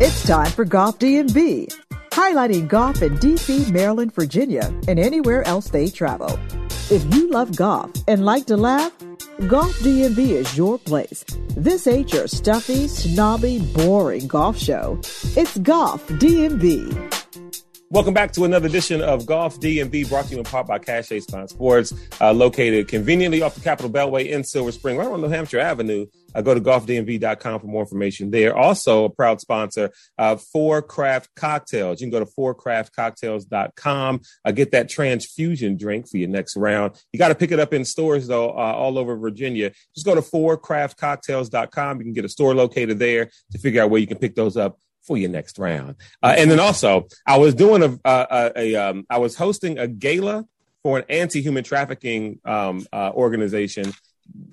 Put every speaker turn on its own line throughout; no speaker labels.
It's time for Golf DMV, highlighting golf in DC, Maryland, Virginia, and anywhere else they travel. If you love golf and like to laugh, Golf DMV is your place. This ain't your stuffy, snobby, boring golf show. It's Golf DMV.
Welcome back to another edition of Golf DMV, brought to you in part by Cache Spine Sports, uh, located conveniently off the Capitol Beltway in Silver Spring, right on New Hampshire Avenue. Uh, go to golfdmv.com for more information there. Also, a proud sponsor, uh, Four Craft Cocktails. You can go to fourcraftcocktails.com. Uh, get that transfusion drink for your next round. You got to pick it up in stores, though, uh, all over Virginia. Just go to fourcraftcocktails.com. You can get a store located there to figure out where you can pick those up for your next round. Uh, and then also, I was doing a, a, a um, I was hosting a gala for an anti-human trafficking um, uh, organization.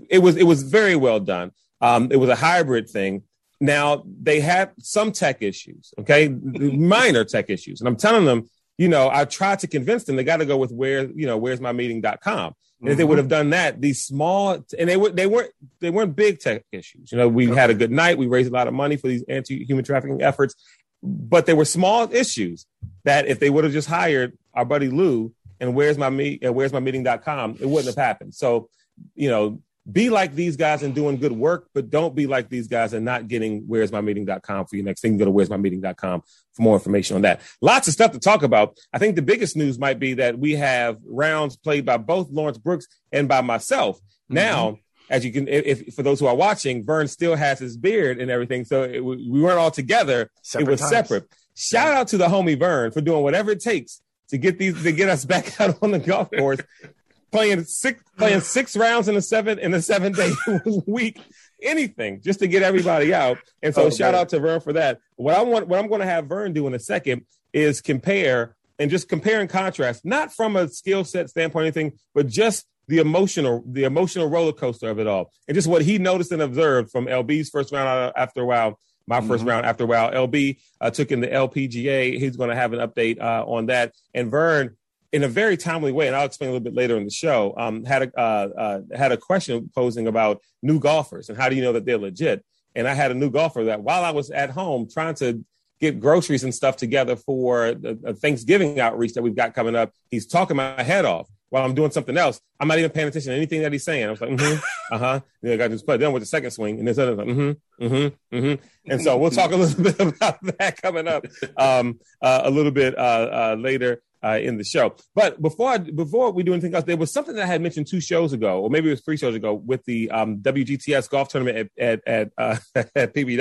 It was it was very well done. Um, it was a hybrid thing. Now they had some tech issues, okay, minor tech issues, and I'm telling them, you know, I tried to convince them they got to go with where you know where's my meeting.com. And if they would have done that, these small and they were they weren't they weren't big tech issues. You know, we okay. had a good night. We raised a lot of money for these anti-human trafficking efforts, but they were small issues that if they would have just hired our buddy Lou and where's my meet and where's my meeting.com, it wouldn't have happened. So, you know, be like these guys and doing good work, but don't be like these guys and not getting where's my meeting.com for your next thing. Go to where's my meeting.com for more information on that. Lots of stuff to talk about. I think the biggest news might be that we have rounds played by both Lawrence Brooks and by myself. Mm-hmm. Now, as you can, if, for those who are watching, Vern still has his beard and everything. So it, we weren't all together. Separate it was times. separate. Shout out to the homie Vern for doing whatever it takes to get these to get us back out on the golf course playing six playing six rounds in a seven in a seven day week, anything just to get everybody out. And so, oh, shout man. out to Vern for that. What I want, what I'm going to have Vern do in a second is compare and just compare and contrast, not from a skill set standpoint, anything, but just the emotional, the emotional roller coaster of it all, and just what he noticed and observed from LB's first round after a while. My 1st mm-hmm. round after a while, LB uh, took in the LPGA. He's going to have an update uh, on that. And Vern, in a very timely way, and I'll explain a little bit later in the show, um, had a uh, uh, had a question posing about new golfers and how do you know that they're legit? And I had a new golfer that while I was at home trying to get groceries and stuff together for the, Thanksgiving outreach that we've got coming up, he's talking my head off while I'm doing something else. I'm not even paying attention to anything that he's saying. I was like, mm-hmm, uh huh. Then I got to play. Then with the second swing, and this other, like, mm-hmm, mm-hmm, mm-hmm. And so we'll talk a little bit about that coming up um, uh, a little bit uh, uh, later uh, in the show. But before I, before we do anything else, there was something that I had mentioned two shows ago, or maybe it was three shows ago, with the um, WGTS golf tournament at at at, uh, at PB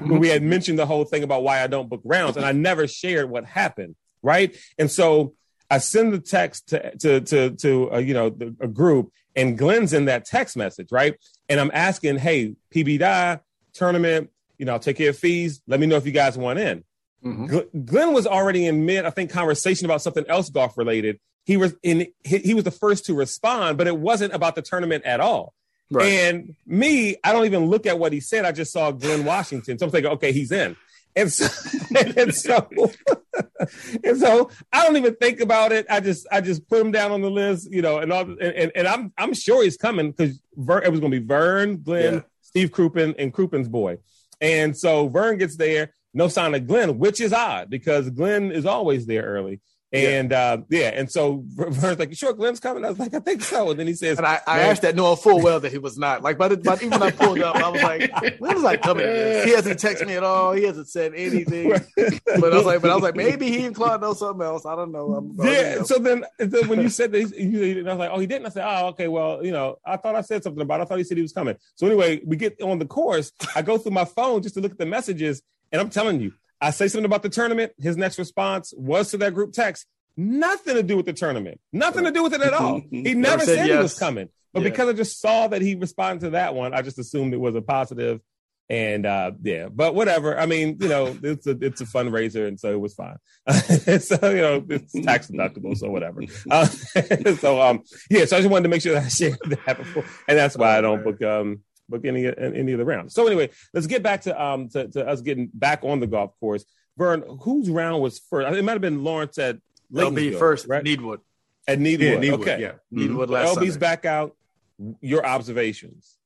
where we had mentioned the whole thing about why I don't book rounds, and I never shared what happened, right? And so I send the text to to to, to uh, you know the, a group, and Glenn's in that text message, right? And I'm asking, hey, PB tournament, you know, I'll take care of fees. Let me know if you guys want in. Mm-hmm. Glenn was already in mid, I think, conversation about something else golf related. He was in. He, he was the first to respond, but it wasn't about the tournament at all. Right. And me, I don't even look at what he said. I just saw Glenn Washington, so I'm thinking, okay, he's in. And so, and so, and so, I don't even think about it. I just, I just put him down on the list, you know, and all, and, and, and I'm, I'm sure he's coming because it was going to be Vern, Glenn, yeah. Steve Crouppen, and Crouppen's boy. And so Vern gets there no sign of Glenn, which is odd because Glenn is always there early. And yeah. uh, yeah, and so Vern's like, "Sure, Glenn's coming." I was like, "I think so." And then he says,
and I, I asked that knowing full well that he was not. Like, but, but even when I pulled up, I was like, "When is I coming?" He hasn't texted me at all. He hasn't said anything. but I was like, "But I was like, maybe he and Claude know something else. I don't know." I'm,
yeah. Know. So then, then, when you said that, he, I was like, "Oh, he didn't." I said, "Oh, okay. Well, you know, I thought I said something about. it. I thought he said he was coming." So anyway, we get on the course. I go through my phone just to look at the messages, and I'm telling you, I say something about the tournament. His next response was to that group text. Nothing to do with the tournament. Nothing to do with it at all. He never said, said yes. he was coming. But yeah. because I just saw that he responded to that one, I just assumed it was a positive. And uh, yeah, but whatever. I mean, you know, it's a it's a fundraiser, and so it was fine. so you know, it's tax deductible, so whatever. Uh, so um, yeah, so I just wanted to make sure that I shared that before, and that's why I don't book um book any any of the rounds. So anyway, let's get back to um to, to us getting back on the golf course. Vern, whose round was first? It might have been Lawrence at
LB first, right? Needwood.
At Needwood.
Yeah, Needwood
okay.
Yeah. Needwood mm-hmm. last
LB's Sunday. back out. Your observations.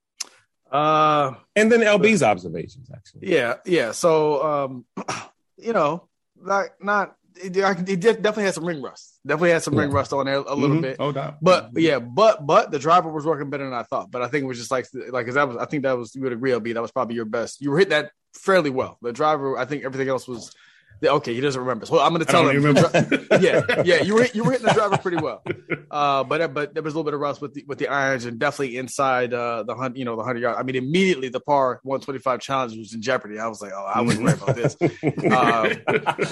Uh,
and then LB's observations, actually.
Yeah, yeah. So, um, you know, not not it, it definitely had some ring rust. Definitely had some yeah. ring rust on there a little mm-hmm. bit.
Oh.
But yeah, but but the driver was working better than I thought. But I think it was just like like because that was I think that was you would agree, LB. That was probably your best. You were hit that fairly well. The driver, I think everything else was Okay, he doesn't remember. So I'm going to tell him. yeah, yeah, you were you were hitting the driver pretty well, uh, but but there was a little bit of rust with the with the irons and definitely inside uh, the hunt. You know, the hundred yard. I mean, immediately the par 125 challenge was in jeopardy. I was like, oh, I wouldn't worry about this. Uh,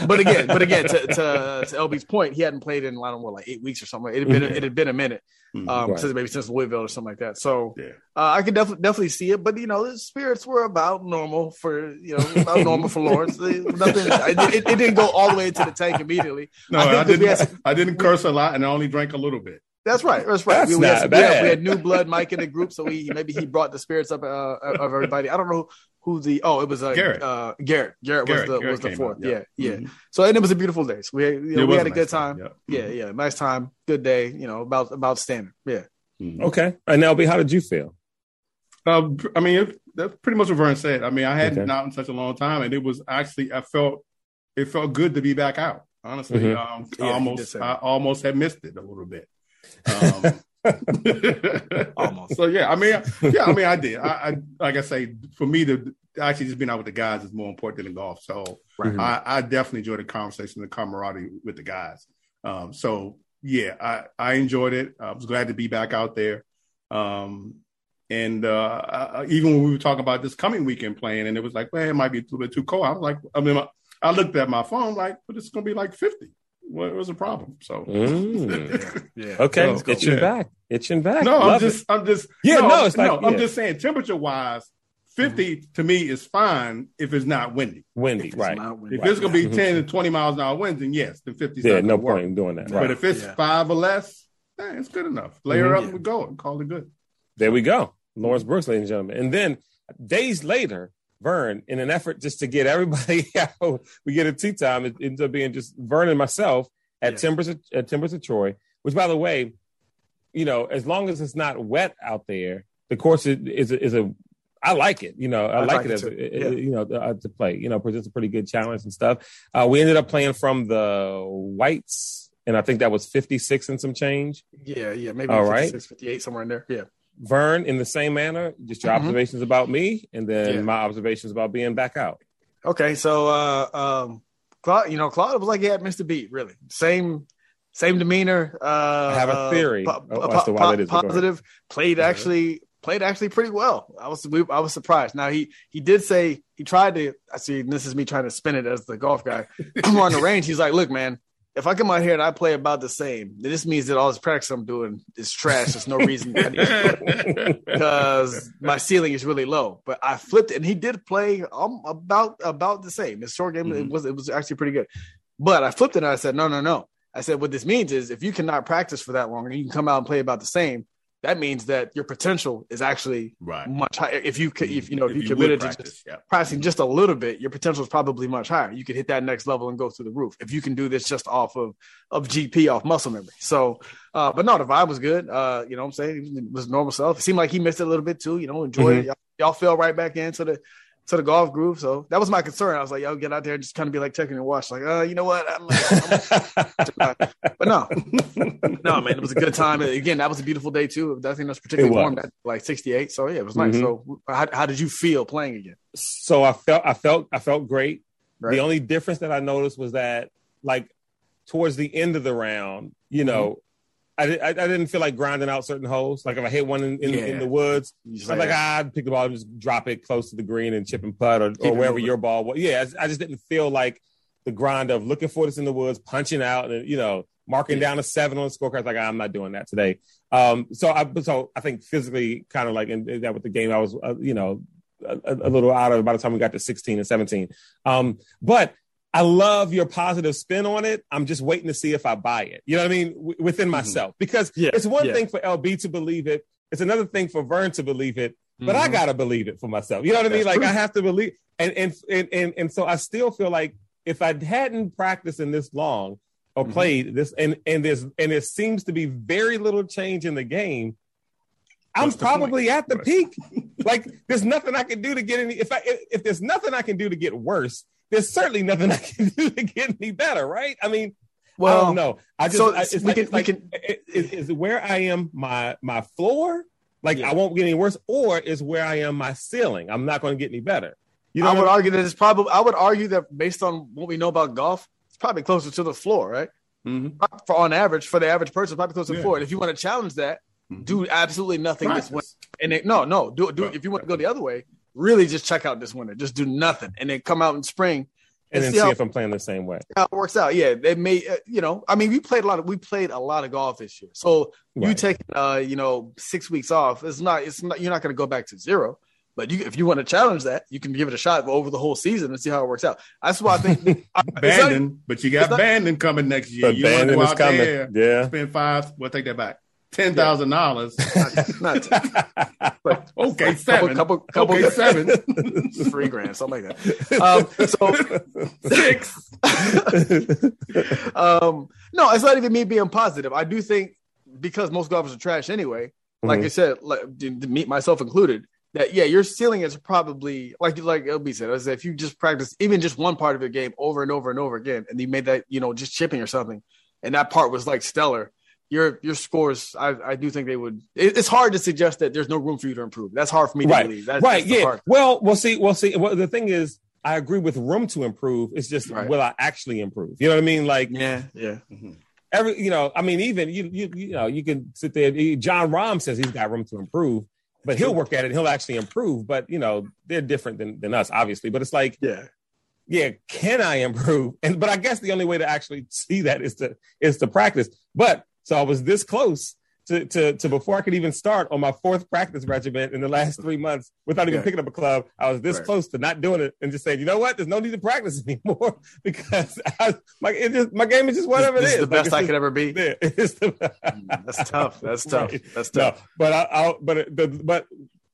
but again, but again, to, to, to LB's point, he hadn't played in I don't know like eight weeks or something. It had been it had been a minute. Mm-hmm. um, right. since maybe since Louisville or something like that. So yeah. uh, I could definitely definitely see it, but you know, the spirits were about normal for you know about normal for Lawrence. Nothing, it, it, didn't go all the way into the tank immediately.
No, I, I didn't. Some, I didn't curse a lot, and I only drank a little bit.
That's right. That's right.
That's
we,
we,
had,
we,
had, we, had, new blood, Mike, in the group, so he maybe he brought the spirits up uh, of everybody. I don't know who the oh it was uh, Garrett. Uh, Garrett. Garrett. Garrett was the Garrett was the fourth. yeah, yeah. yeah. Mm-hmm. So and it was a beautiful day. So we had, you know, we had a, nice good time. time. Yeah. yeah, yeah, nice time, good day. You know, about about standing. Yeah.
Mm-hmm. Okay. And LB, how did you feel?
Uh, I mean, it, that's pretty much what Vern said. I mean, I hadn't okay. out in such a long time, and it was actually I felt it felt good to be back out. Honestly, mm-hmm. um, yeah, almost I almost had missed it a little bit. Um, almost. So yeah, I mean, yeah, I mean, I did. I, I like I say, for me to actually just being out with the guys is more important than the golf. So right. I, I, definitely enjoyed the conversation, the camaraderie with the guys. Um, so yeah, I, I enjoyed it. I was glad to be back out there. Um, and uh, I, even when we were talking about this coming weekend playing, and it was like, well, it might be a little bit too cold. I was like, I mean, I looked at my phone, like, but it's going to be like 50. What was the problem? So,
mm. yeah. okay, so, itching yeah. back, itching back.
No, Love I'm just, it. I'm just, yeah, no, no, it's like, no, yeah. I'm just saying, temperature wise, 50 mm-hmm. to me is fine if it's not windy.
Windy,
if
right.
Windy. If it's going to be mm-hmm. 10 to 20 miles an hour winds, then yes, then 50
Yeah, no point in doing that.
Right. But if it's yeah. five or less, eh, it's good enough. Layer mm-hmm. up and we go and call it good.
There we go. Lawrence Brooks, ladies and gentlemen. And then days later, Vern, in an effort just to get everybody out, we get a tea time. It ends up being just Vern and myself at yeah. Timbers at Timbers of Troy, which by the way, you know, as long as it's not wet out there, the course is, is, is a I like it. You know, I, I like, like, it, as a, yeah. you know uh, to play. You know, presents a pretty good challenge and stuff. Uh, we ended up playing from the whites, and I think that was fifty six and some change.
Yeah, yeah, maybe all right, 58 somewhere in there. Yeah.
Vern, in the same manner, just your mm-hmm. observations about me, and then yeah. my observations about being back out.
Okay, so uh, um, Claude, you know, Claude was like he had a beat. Really, same same demeanor. Uh, I
have a theory uh,
po- po- po- positive. Played actually played actually pretty well. I was we, I was surprised. Now he he did say he tried to. I see this is me trying to spin it as the golf guy. Come on the range, he's like, "Look, man, if I come out here and I play about the same, this means that all this practice I'm doing is trash. There's no reason because my ceiling is really low. But I flipped it, and he did play um, about about the same. His short game mm-hmm. it was it was actually pretty good. But I flipped it and I said, no, no, no. I said, what this means is if you cannot practice for that long and you can come out and play about the same, that means that your potential is actually
right.
much higher. If you could, if you know, if, if you, committed practice, to just yeah. practicing just a little bit, your potential is probably much higher. You could hit that next level and go through the roof. If you can do this just off of of GP, off muscle memory. So, uh, but no, the vibe was good. Uh, you know, what I'm saying it was normal self. It seemed like he missed it a little bit too. You know, enjoyed mm-hmm. it. Y'all, y'all fell right back into the to the golf groove. So that was my concern. I was like, yo, get out there and just kind of be like checking your watch. Like, uh, you know what? I'm like, but no, no, man, it was a good time. Again, that was a beautiful day too. I think that's particularly warm like 68. So yeah, it was nice. Mm-hmm. So how, how did you feel playing again?
So I felt, I felt, I felt great. Right. The only difference that I noticed was that like towards the end of the round, you know, mm-hmm. I, I, I, didn't feel like grinding out certain holes. Like if I hit one in, in, yeah. in the woods, I'm like, ah, I'd pick the ball and just drop it close to the green and chip and putt or, or wherever your ball was. Yeah, I just didn't feel like the grind of looking for this in the woods, punching out, and you know, marking yeah. down a seven on the scorecard. Like ah, I'm not doing that today. Um, so I so I think physically, kind of like in, in, that with the game, I was uh, you know a, a, little out of by the time we got to 16 and 17. Um, but I love your positive spin on it. I'm just waiting to see if I buy it. You know what I mean? W- within mm-hmm. myself, mm-hmm. because yeah, it's one yeah. thing for LB to believe it. It's another thing for Vern to believe it, but mm-hmm. I gotta believe it for myself. You know what I mean? Like true. I have to believe, and, and and and and so I still feel like if I hadn't practiced in this long or mm-hmm. played this, and and there's and there seems to be very little change in the game, I'm probably at the peak. like there's nothing I can do to get any. If I if, if, there's nothing I can do to get worse, there's certainly nothing I can do to get any better, right? I mean, well, I don't know. I just so I, it's we like, can, like, can, is, is where I am my my floor. Like yeah. I won't get any worse, or is where I am my ceiling. I'm not going to get any better.
You know, I would argue that it's probably. I would argue that based on what we know about golf, it's probably closer to the floor, right? Mm-hmm. For on average, for the average person, probably closer to the floor. And if you want to challenge that, mm-hmm. do absolutely nothing Practice. this winter. And it, no, no, do do. If you want to go the other way, really just check out this winter. Just do nothing, and then come out in spring
and, then see, how, if I'm playing the same way.
How it works out. Yeah, it may. Uh, you know, I mean, we played a lot of we played a lot of golf this year. So right. you take uh, you know, six weeks off. It's not. It's not. You're not going to go back to zero. But you, if you want to challenge that, you can give it a shot over the whole season and see how it works out. That's why I think
Bandon, but you got Bandon coming next year. But
you Bandon is coming. Yeah,
spend five. We'll take that back ten thousand yeah. dollars. okay, seven.
Couple, couple, couple
okay, seven.
Three grand, something like that. Um, so six. um, no, it's not even me being positive. I do think because most golfers are trash anyway. Like mm-hmm. I said, like, meet myself included. That yeah, your ceiling is probably like like LB said. I said if you just practice even just one part of your game over and over and over again, and you made that you know just chipping or something, and that part was like stellar your your scores, I, I do think they would. It, it's hard to suggest that there's no room for you to improve. That's hard for me
right.
to believe. That's,
right? That's yeah. Well, we'll see. We'll see. Well, the thing is, I agree with room to improve. It's just right. will I actually improve? You know what I mean? Like
yeah, yeah. Mm-hmm.
Every you know, I mean, even you you you know, you can sit there. Jon Rahm says he's got room to improve, but he'll work at it. He'll actually improve. But you know, they're different than than us, obviously. But it's like
yeah
yeah, can I improve? And but I guess the only way to actually see that is to is to practice. But so I was this close to, to, to before I could even start on my fourth practice regimen in the last three months without even yeah. picking up a club. I was this right. close to not doing it and just saying, you know what? There's no need to practice anymore because I, my it just my game is just whatever
this,
it is.
the best
like,
I could ever be. Yeah, the, mm, that's tough. That's tough. Right. That's tough. No,
but I, I but the, but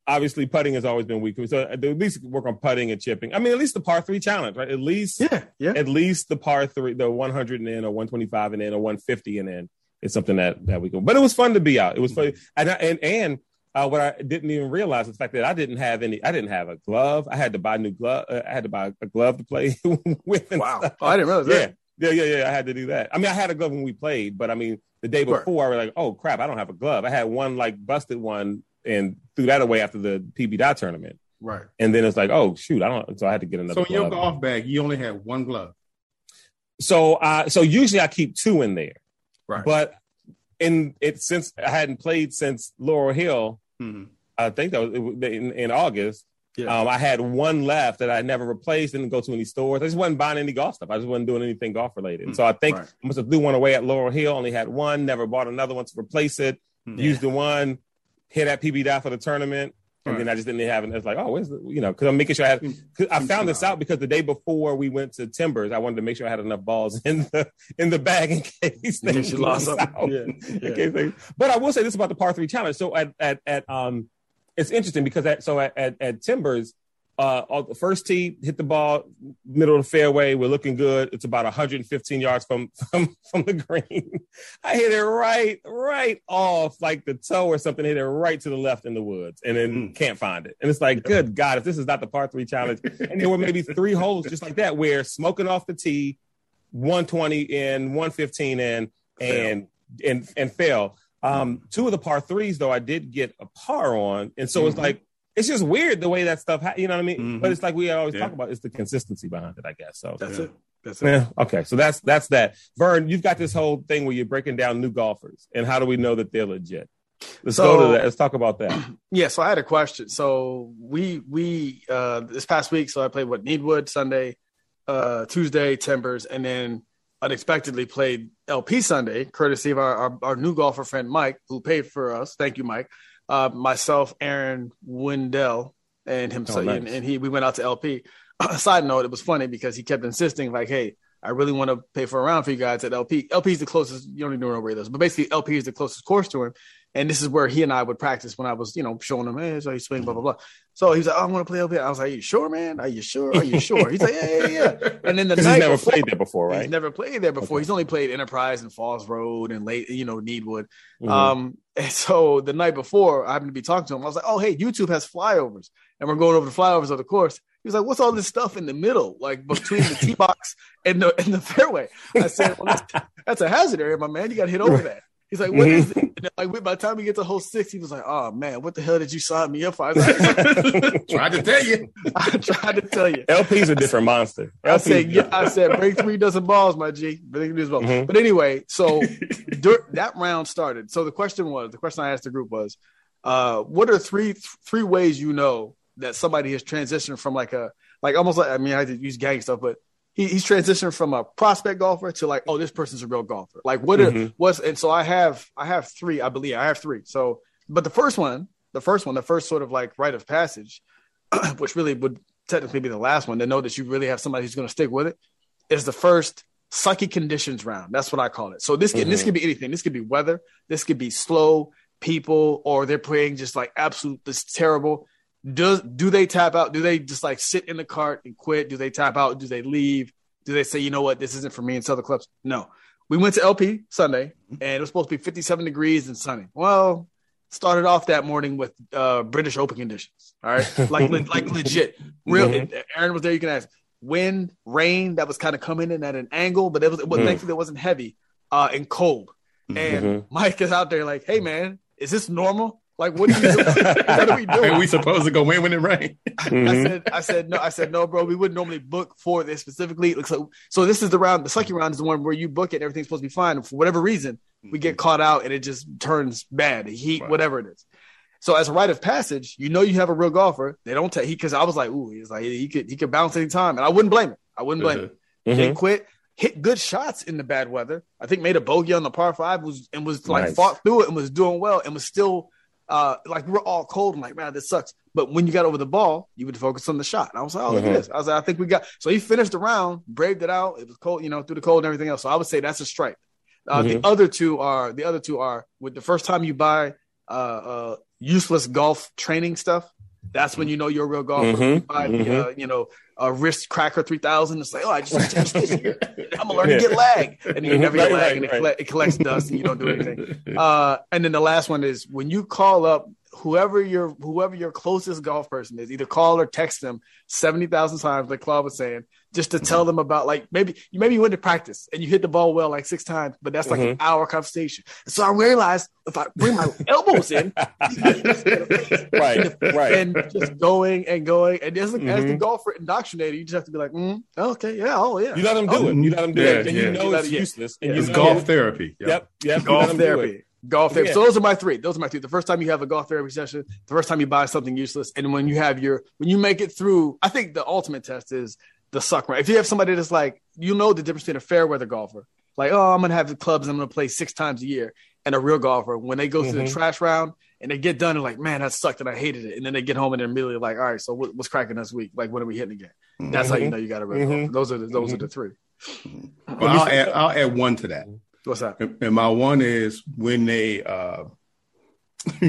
obviously putting has always been weak. So at least work on putting and chipping. I mean, at least the par three challenge, right? At least
yeah, yeah.
At least the par three, the 100 and in, or 125 and in, or 150 and in it's something that that we go. But it was fun to be out. It was fun, and and and uh, what I didn't even realize is the fact that I didn't have any. I didn't have a glove. I had to buy new glove. Uh, I had to buy a glove to play with.
Wow! Oh, I didn't realize
that. Yeah, yeah, yeah, yeah. I had to do that. I mean, I had a glove when we played, but I mean, the day before, right. I was like, "Oh crap, I don't have a glove." I had one like busted one and threw that away after the PB dot tournament.
Right.
And then it's like, "Oh shoot, I don't." So I had to get another.
So in your golf bag, you only had one glove.
So, uh, so usually I keep two in there.
Right.
But in it since I hadn't played since Laurel Hill. Mm-hmm. I think that was in, in August. Yeah. Um, I had one left that I never replaced. Didn't go to any stores. I just wasn't buying any golf stuff. I just wasn't doing anything golf related. Mm-hmm. So I think right. I must have threw one away at Laurel Hill. Only had one. Never bought another one to replace it. Mm-hmm. Used the one. Hit at PB dot for the tournament. And right. then I just didn't have it. It's like, oh, where's the, you know, because I'm making sure I had, I found this out because the day before we went to Timbers, I wanted to make sure I had enough balls in the in the bag in case they lost out. Yeah. Yeah. They, but I will say this about the par three challenge. So at at at um, it's interesting because at so at at, at Timbers, uh, the first tee hit the ball middle of the fairway. We're looking good. It's about 115 yards from from from the green. I hit it right right off like the toe or something. Hit it right to the left in the woods, and then mm. can't find it. And it's like, good God, if this is not the par three challenge, and there were maybe three holes just like that where smoking off the tee, 120 in, 115 in, and and and fail. Um, two of the par threes though, I did get a par on, and so mm-hmm. it's like it's just weird the way that stuff, ha- you know what I mean? Mm-hmm. But it's like we always yeah. talk about, it's the consistency behind it, I guess. So
that's
yeah.
it. That's it. Yeah.
Okay. So that's that's that. Vern, you've got this whole thing where you're breaking down new golfers, and how do we know that they're legit? Let's so, go to that. Let's talk about that.
Yeah. So I had a question. So we we uh this past week, so I played what Needwood Sunday, uh Tuesday Timbers, and then unexpectedly played LP Sunday, courtesy of our, our, our new golfer friend Mike, who paid for us. Thank you, Mike uh, myself, Aaron Wendell, and himself, oh, nice. and, and, he we went out to LP. Side note, it was funny because he kept insisting, like, "Hey, I really want to pay for a round for you guys at LP. LP is the closest. You don't even know where it is, but basically, LP is the closest course to him. And this is where he and I would practice when I was, you know, showing him, hey, so you swing, blah, blah, blah. So he was like, oh, I want to play LP. I was like, Are you sure, man? Are you sure? Are you sure? He's like, Yeah, yeah, yeah. And then the night
he's never before, played there before, right?
He's never played there before. Okay. He's only played Enterprise and Falls Road and late, you know, Needwood. Mm-hmm. Um, And so the night before, I happened to be talking to him. I was like, "Oh, hey, YouTube has flyovers, and we're going over the flyovers of the course." He was like, "What's all this stuff in the middle, like between the tee box and the and the fairway?" I said, well, that's, "That's a hazard area, my man. You got to hit over that." He's like, "What mm-hmm. is it?" And like by the time he gets to hole six, he was like, "Oh man, what the hell did you sign me up for?" I
like, tried to tell you.
I tried to tell you.
LP's a different monster.
I said, yeah, I said, break three dozen balls, my G. Break three balls. Mm-hmm. But anyway, so that round started. So the question was, the question I asked the group was, uh, what are three three ways you know that somebody has transitioned from like a like almost like I mean I had to use gang stuff, but he, he's transitioned from a prospect golfer to like, oh, this person's a real golfer. Like, what mm-hmm. are, what's and so I have I have three, I believe I have three. So, but the first one, the first one, the first sort of like rite of passage, which really would technically be the last one to know that you really have somebody who's going to stick with it, is the first sucky conditions round. That's what I call it. So this mm-hmm. this could be anything. This could be weather. This could be slow people, or they're playing just like absolute this terrible does do they tap out? Do they just like sit in the cart and quit? Do they tap out? Do they leave? Do they say, you know what, this isn't for me and sell the clubs? No. We went to LP Sunday and it was supposed to be 57 degrees and sunny. Well, started off that morning with uh, British Open conditions. All right. Like like legit. Real mm-hmm. Aaron was there, you can ask. Wind, rain that was kind of coming in at an angle, but it was, it was mm. thankfully it wasn't heavy uh, and cold. And mm-hmm. Mike is out there like, hey man, is this normal? Like, what are you doing? what
are we doing? Are we supposed to go in when it rains?
Mm-hmm. I said, I said no, I said no, bro. We wouldn't normally book for this specifically. So, so this is the round. The sucky round is the one where you book it, and everything's supposed to be fine. And for whatever reason, we get mm-hmm. caught out and it just turns bad, heat, right. whatever it is. So as a rite of passage, you know you have a real golfer. They don't take he because I was like, ooh, he's like he could he could bounce anytime, and I wouldn't blame him. I wouldn't blame him. Mm-hmm. He quit, hit good shots in the bad weather. I think made a bogey on the par five was and was like nice. fought through it and was doing well and was still uh, like we are all cold and like, man, this sucks. But when you got over the ball, you would focus on the shot. And I was like, oh, look mm-hmm. at this. I was like, I think we got. So he finished the round, braved it out. It was cold, you know, through the cold and everything else. So I would say that's a strike. Uh, mm-hmm. The other two are the other two are with the first time you buy uh, uh, useless golf training stuff. That's when you know you're a real golfer. Mm-hmm. You buy the, uh, you know, a wrist cracker 3000 it's like oh i just changed this i'm gonna learn yeah. to get lag and you never get lag right, and it, right. it, collects dust and you don't do anything uh, and then the last one is when you call up whoever your whoever your closest golf person is, either call or text them seventy thousand times, like Claude was saying, just to mm-hmm. tell them about like maybe you maybe you went to practice and you hit the ball well like six times, but that's like mm-hmm. an hour conversation. So I realized if I bring my elbows in,
right, right,
and just going and going, and as, mm-hmm. as the golfer indoctrinated, you just have to be like, mm, okay, yeah, oh yeah,
you let them do oh, it, you let them do yeah, it, and yeah. you know you it's useless.
And
yeah.
it's golf therapy.
Yep, yep, yep
golf therapy. Golf therapy. Yeah. So those are my three. Those are my three. The first time you have a golf therapy session, the first time you buy something useless, and when you have your when you make it through, I think the ultimate test is the suck right. If you have somebody that's like, you know the difference between a fair weather golfer, like, oh, I'm gonna have the clubs I'm gonna play six times a year, and a real golfer, when they go mm-hmm. through the mm-hmm. trash round and they get done and like, man, that sucked and I hated it. And then they get home and they're immediately like, all right, so what, what's cracking this week? Like, when are we hitting again? Mm-hmm. That's how you mm-hmm. know you got a real mm-hmm. golfer. Those are the, those are the three.
Well, I'll add, I'll add one to that.
What's that?
And my one is when they. uh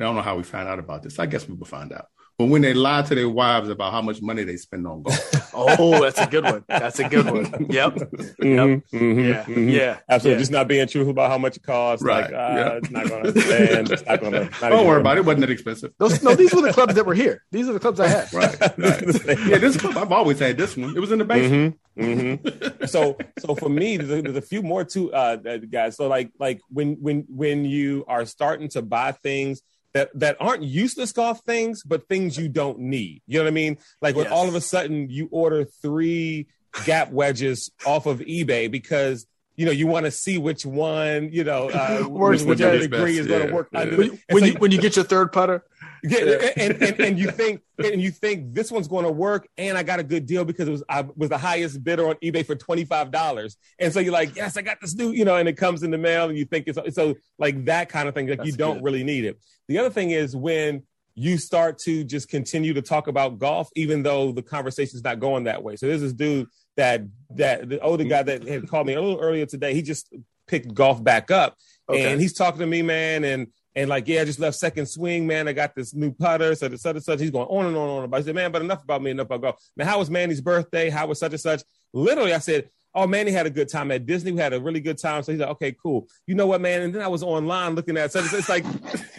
I don't know how we found out about this. I guess we will find out. But when they lie to their wives about how much money they spend on golf.
oh, that's a good one. That's a good one. Yep. Mm-hmm, yep. Mm-hmm, yeah. Mm-hmm. Yeah.
Absolutely.
Yeah.
Just not being truthful about how much it costs. Right. Like, uh, yeah. it's not going to stand. It's not going to.
Don't worry about it. It wasn't that expensive.
Those, no, these were the clubs that were here. These are the clubs I had.
right. right. yeah, this club, I've always had this one. It was in the basement.
Mm-hmm. mm-hmm. so, so for me, there's, there's a few more too, uh, guys. So like, like when, when, when you are starting to buy things that that aren't useless golf things, but things you don't need. You know what I mean? Like when yes. all of a sudden you order three gap wedges off of eBay because you know you want to see which one you know uh, works whichever degree best. is going to work.
Yeah. When, when so you, when you get your third putter,
yeah, and, and, and you think and you think this one's going to work, and I got a good deal because it was I was the highest bidder on eBay for twenty five dollars, and so you're like, yes, I got this new, you know, and it comes in the mail, and you think it's so like that kind of thing, like That's you don't good. really need it. The other thing is when you start to just continue to talk about golf, even though the conversation's not going that way. So there's this dude that that the older guy that had called me a little earlier today. He just picked golf back up, okay. and he's talking to me, man, and and like, yeah, I just left second swing, man. I got this new putter, such and such and such. He's going on and on and on about. I said, man, but enough about me, enough about golf. Man, how was Manny's birthday? How was such and such? Literally, I said, oh, Manny had a good time at Disney. We had a really good time. So he's like, okay, cool. You know what, man? And then I was online looking at so it's like,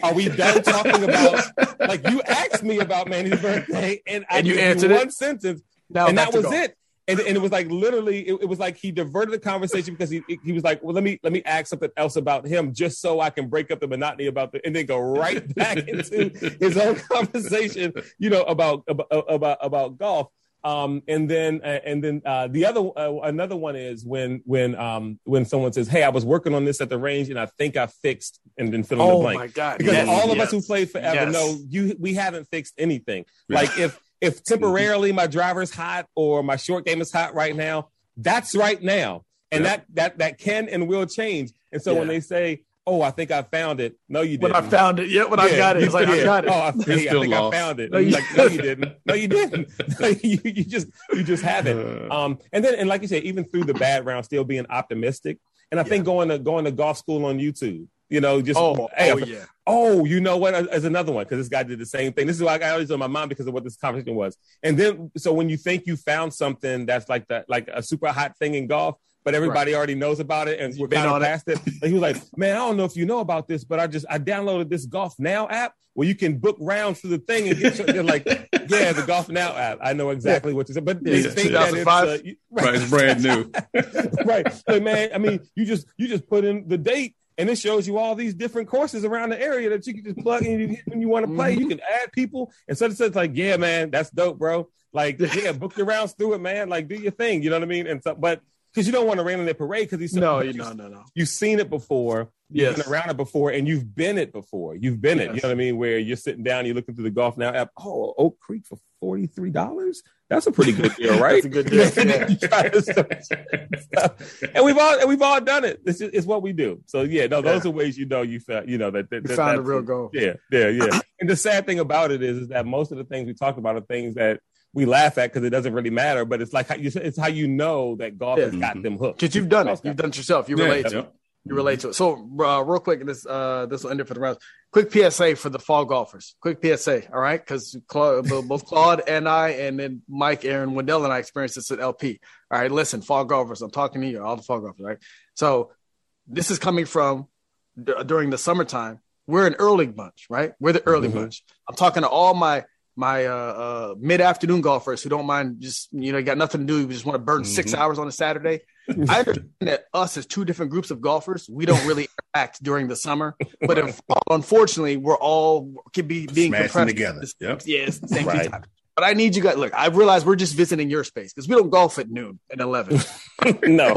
are we done talking about like you asked me about Manny's birthday and,
and I you answered
one it? sentence. Now and that was it. And, and, it was like literally, it, it, was like he diverted the conversation because he he was like, well, let me let me ask something else about him just so I can break up the monotony about the, and then go right back into his own conversation, you know, about about about, about golf. Um, and then, uh, and then uh, the other, uh, another one is when when um, when someone says, "Hey, I was working on this at the range, and I think I fixed," and then fill in
oh
the blank.
Oh my god!
Because
yes,
all of
yes.
us who played forever yes. know you we haven't fixed anything. Like if if temporarily my driver's hot or my short game is hot right now, that's right now, and that that that can and will change. And so yeah. when they say, oh, I think I found it. No, you didn't.
When I found it, yeah, when yeah, I got it, it's like yeah. I got it.
Oh, I, hey, I think lost. I found it. No, you, like, no, you didn't. No, you didn't. you, you, just you just haven't. Um, and then and like you said, even through the bad round, still being optimistic. And I yeah. think going to going to golf school on YouTube, you know, just
oh, hey, oh yeah.
Oh, you know what? As another one because this guy did the same thing. This is why I got always on my mind because of what this conversation was. And then, so when you think you found something that's like that, like a super hot thing in golf, but everybody right. already knows about it and we're kind of past it. it. he was like, "Man, I don't know if you know about this, but I just I downloaded this Golf Now app where you can book rounds through the thing and get your, like, yeah, the Golf Now app. I know exactly yeah. what you said, but they yeah. think that it's, uh,
you, right. right, it's brand new,
right? Like, man, I mean, you just you just put in the date and it shows you all these different courses around the area that you can just plug in when you want to play. Mm-hmm. You can add people, and so it says like, yeah, man, that's dope, bro. Like, yeah, book your rounds through it, man. Like, do your thing. You know what I mean? And so, but because you don't want to rain on their parade because he's
no, you, no, no, no.
You've seen it before. You've been around it before, and you've been it before. You've been yes. it. You know what I mean? Where you're sitting down, you're looking through the Golf Now app. Oh, Oak Creek for forty three dollars. That's a pretty good deal, right?
That's a good deal.
and we've all and we've all done it. This is what we do. So yeah, no, those yeah. are ways you know you found you know that, that,
that found a real goal.
Yeah, yeah, yeah. and the sad thing about it is, is that most of the things we talk about are things that we laugh at because it doesn't really matter. But it's like how you, it's how you know that golf yeah. has got mm-hmm. them hooked
because you've done it. You've done it yourself. You relate yeah. to it. You relate to it. So uh, real quick, this uh, this will end it for the rounds. Quick PSA for the fall golfers. Quick PSA, all right? Because both Claude and I, and then Mike, Aaron, Wendell, and I experienced this at LP. All right, listen, fall golfers. I'm talking to you, all the fall golfers, right? So this is coming from d- during the summertime. We're an early bunch, right? We're the early mm-hmm. bunch. I'm talking to all my my uh, uh, mid afternoon golfers who don't mind just you know got nothing to do, we just want to burn mm-hmm. six hours on a Saturday. I understand that us as two different groups of golfers, we don't really interact during the summer, but if, unfortunately, we're all can be being
compressed together.
Yep. Yes, same right. time. But I need you guys. Look, I realize we're just visiting your space because we don't golf at noon and eleven.
no,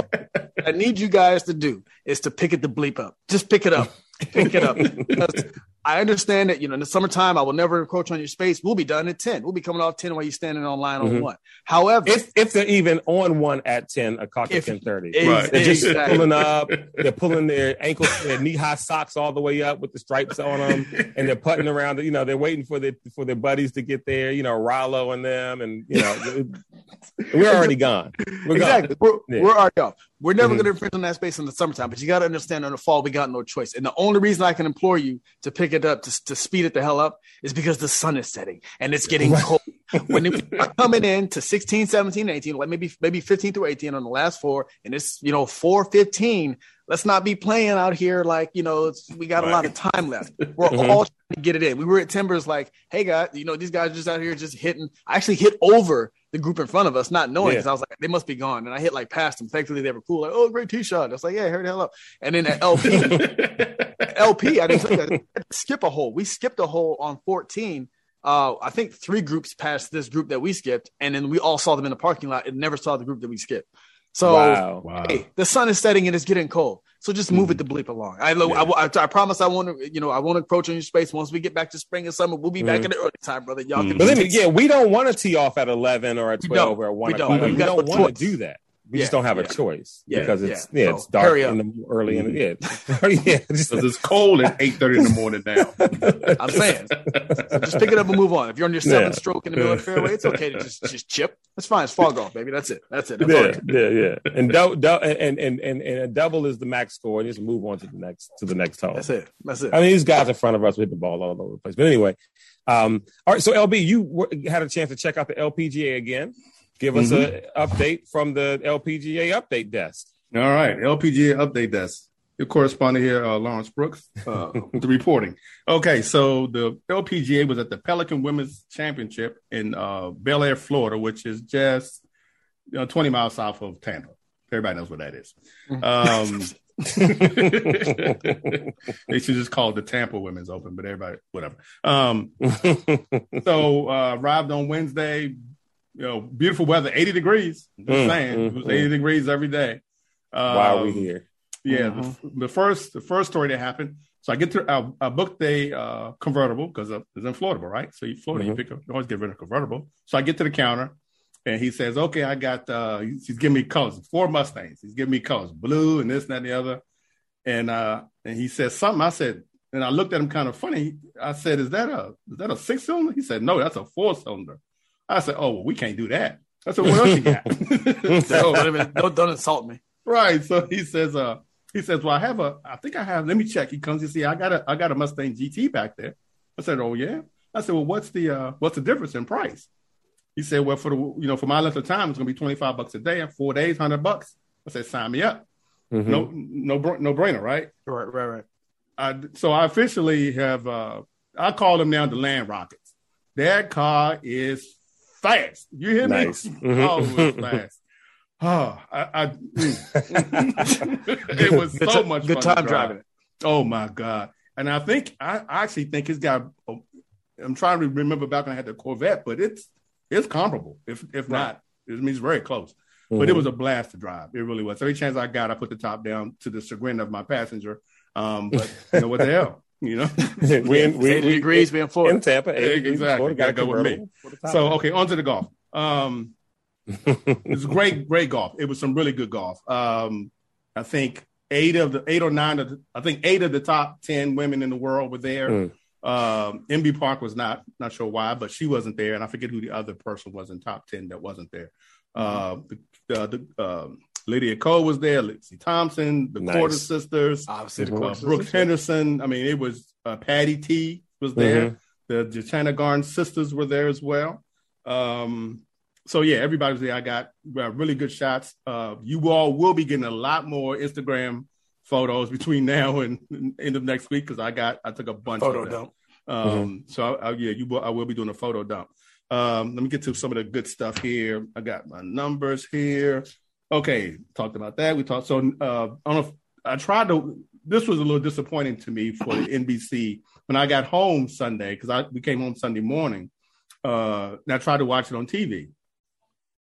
I need you guys to do is to pick it the bleep up. Just pick it up. Pick it up. I understand that, you know, in the summertime, I will never encroach on your space. We'll be done at 10. We'll be coming off 10 while you're standing on line mm-hmm. on one. However,
if, if they're even on one at 10, a cock at 10 30. Right. They're just exactly. pulling up, they're pulling their ankle, their knee high socks all the way up with the stripes on them, and they're putting around, you know, they're waiting for their, for their buddies to get there, you know, Rollo and them, and, you know, we're already gone.
We're exactly. Gone. We're, yeah. we're already off. We're never mm-hmm. going to infringe on that space in the summertime, but you got to understand in the fall, we got no choice. And the only reason I can implore you to pick it up, to, to speed it the hell up, is because the sun is setting and it's getting cold. when it, coming in to 16, 17, 18, like maybe, maybe 15 through 18 on the last four, and it's, you know, 415, let's not be playing out here like you know we got right. a lot of time left. We're mm-hmm. all trying to get it in. We were at Timbers like, hey guys, you know these guys just out here just hitting. I actually hit over the group in front of us, not knowing because yeah. I was like, they must be gone. And I hit like past them. Thankfully, they were cool. Like, oh, great tee shot. I was like, yeah, hurry the hell up. And then at LP, LP, I didn't skip a hole. We skipped a hole on 14. Uh, I think three groups passed this group that we skipped, and then we all saw them in the parking lot and never saw the group that we skipped. So, wow. Hey, the sun is setting and it's getting cold. So just move mm. it to bleep along. I, yeah. I, I, I, promise I won't, you know, I won't approach on your space. Once we get back to spring and summer, we'll be mm. back in the early time, brother. Y'all mm. can.
Believe me, yeah, we don't want to tee off at eleven or at twelve or at one we o'clock. Don't. We, we don't want to do that. We yeah, just don't have yeah. a choice yeah, because it's yeah, it's dark in the early in the yeah
yeah just, it's cold at eight thirty in the morning now.
I'm saying, so just pick it up and move on. If you're on your seventh stroke in the middle of the fairway, it's okay to just just chip. That's fine. It's fall golf, baby. That's it. That's it. That's
yeah, yeah, yeah. And, do, do, and, and and and a double is the max score. And just move on to the next to the next hole.
That's it. That's it. I
mean, these guys in front of us hit the ball all over the place. But anyway, um, all right. So LB, you w- had a chance to check out the LPGA again give us mm-hmm. an update from the LPGA update desk.
All right, LPGA update desk. Your correspondent here, uh, Lawrence Brooks, uh, with the reporting. Okay, so the LPGA was at the Pelican Women's Championship in uh, Belleair, Florida, which is just you know, 20 miles south of Tampa. Everybody knows what that is. Um, they should just call it the Tampa Women's Open, but everybody, whatever. Um, so uh, arrived on Wednesday. You know, beautiful weather, 80 degrees. Just mm, saying, mm, it was 80 mm. degrees every day.
Um, Why are we here?
Yeah, mm-hmm. the, the, first the first story that happened. So I get to I, I booked a uh, convertible because it's in Florida, right? So you Florida, mm-hmm. you pick up, you always get rid of convertible. So I get to the counter, and he says, "Okay, I got." Uh, he's, he's giving me colors, four Mustangs. He's giving me colors, blue and this and that and the other. And uh, and he says something. I said, and I looked at him kind of funny. I said, "Is that a is that a six cylinder?" He said, "No, that's a four cylinder." I said, "Oh, well, we can't do that." I said, "What else you got?"
so, don't, don't insult me.
Right. So he says, "Uh." He says, "Well, I have a. I think I have. Let me check." He comes. You see, I got a. I got a Mustang GT back there. I said, "Oh yeah." I said, "Well, what's the uh, what's the difference in price?" He said, "Well, for the you know for my length of time, it's going to be twenty five bucks a day. Four days, hundred bucks." I said, "Sign me up." Mm-hmm. No, no, no brainer, right?
Right, right, right.
I, so I officially have. uh I call them now the Land Rockets. That car is fast. You hear nice. me? Mm-hmm. Oh, it's fast. Oh, I, I it was so much
good time driving it.
Oh my god! And I think I actually think it's got. I'm trying to remember back when I had the Corvette, but it's it's comparable. If if right. not, it means very close. Mm-hmm. But it mm-hmm. was a blast to drive. It really was. Every chance I got, I put the top down to the chagrin of my passenger. Um, but you know what the hell, you know,
we in we, we
degrees being Florida
in Tampa.
Exactly, gotta go with me. So okay, on to the golf. Um, was great, great golf. It was some really good golf. Um, I think eight of the eight or nine of the, I think eight of the top ten women in the world were there. Mm. Um, Inbee Park was not not sure why, but she wasn't there, and I forget who the other person was in top ten that wasn't there. Uh, the, the um, Lydia Ko was there, Lexi Thompson, the nice. Korda Sisters,
obviously the
uh, Brooks Henderson. I mean, it was uh, Patty T was there. Mm-hmm. The Jutanugarn sisters were there as well. Um, so yeah, everybody was there. I got uh, really good shots. Uh, you all will be getting a lot more Instagram photos between now and, and end of next week because I got I took a bunch
photo
of
them. dump.
Um, mm-hmm. So I, I, yeah, you will, I will be doing a photo dump. Um, let me get to some of the good stuff here. I got my numbers here. Okay, talked about that. We talked. So uh, I don't know. If, I tried to. This was a little disappointing to me for the NBC when I got home Sunday because I we came home Sunday morning. Uh, and I tried to watch it on TV.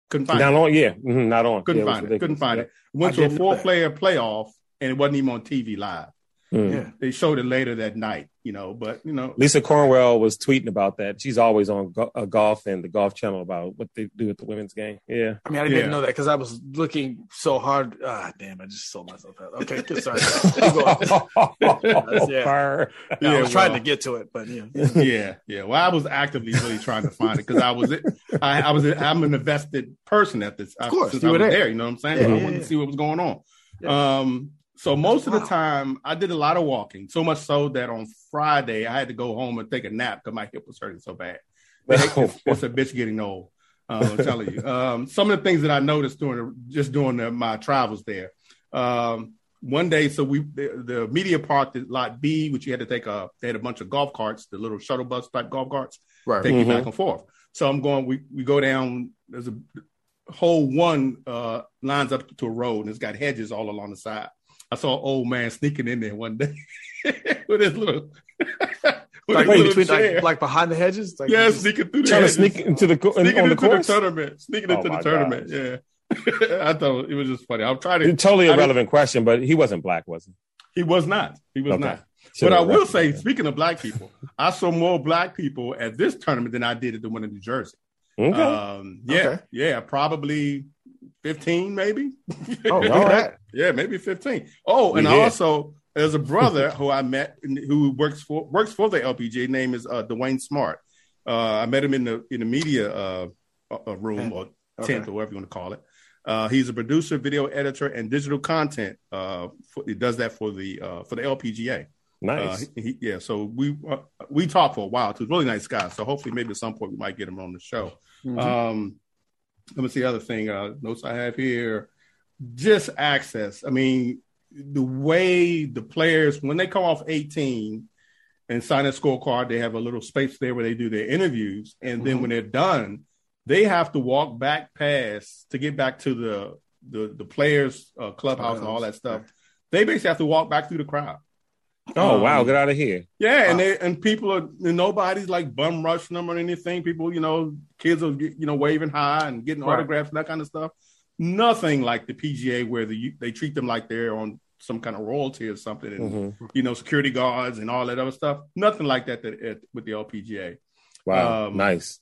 Couldn't find
not
it.
on. Yeah, mm-hmm, not on.
Couldn't
yeah,
find it. Couldn't find it. Went to a four player playoff and it wasn't even on TV live. Mm. Yeah, they showed it later that night, you know. But you know,
Lisa Cornwell was tweeting about that. She's always on go- uh, golf and the Golf Channel about what they do at the women's game. Yeah,
I mean, I didn't yeah. know that because I was looking so hard. Ah, damn! I just sold myself out. Okay, good. Sorry. yeah, yeah, I was trying to get to it, but yeah,
yeah, yeah. Well, I was actively really trying to find it because I was, I, I, was, I'm an invested person at this.
Of course,
since you I was there. there. You know what I'm saying? Yeah, so I wanted to see what was going on. Um, so most wow. of the time, I did a lot of walking. So much so that on Friday, I had to go home and take a nap because my hip was hurting so bad. It's, it's, a bitch getting old. Uh, I'm telling you. Um, some of the things that I noticed during just doing the, my travels there. Um, one day, so we the, the, media park, the lot B, which you had to take a they had a bunch of golf carts, the little shuttle bus type golf carts, right. take mm-hmm. you back and forth. So I'm going. We we go down. There's a whole one uh, lines up to a road, and it's got hedges all along the side. I saw an old man sneaking in there one day with his little.
like, between, like, like, behind the hedges, like
yeah, sneaking through the
trying hedges. to sneak into the
sneaking
on
the, the tournament, sneaking oh into the tournament. Gosh. Yeah, I thought it was just funny. I'm trying to.
It's totally irrelevant question, but he wasn't black, was he?
He was not. He was okay. not. Should but I will say, speaking of black people, I saw more black people at this tournament than I did at the one in New Jersey. Okay. Um, yeah, okay. yeah, probably 15 maybe.
Oh, right.
yeah, maybe 15. Oh, and yeah. also there's a brother who I met who works for works for the LPGA. Name is uh, Dwayne Smart. Uh, I met him in the in the media uh, uh room or tent okay. or whatever you want to call it. Uh, he's a producer, video editor, and digital content. Uh, for, he does that for the uh, for the LPGA.
Nice.
Uh, he, yeah. So we uh, we talked for a while too. Really nice guy. So hopefully, maybe at some point we might get him on the show. Mm-hmm. Um, let me see the other thing. Uh, notes I have here. Just access. I mean, the way the players when they come off 18 and sign a scorecard, they have a little space there where they do their interviews, and mm-hmm. then when they're done, they have to walk back past to get back to the the the players uh, clubhouse and all that stuff. They basically have to walk back through the crowd.
Oh um, wow, get out of here!
Yeah, wow. and they and people are and nobody's like bum rushing them or anything. People, you know, kids are you know waving high and getting right. autographs and that kind of stuff. Nothing like the PGA where the, they treat them like they're on some kind of royalty or something, and mm-hmm. you know, security guards and all that other stuff. Nothing like that, that with the LPGA.
Wow, um, nice.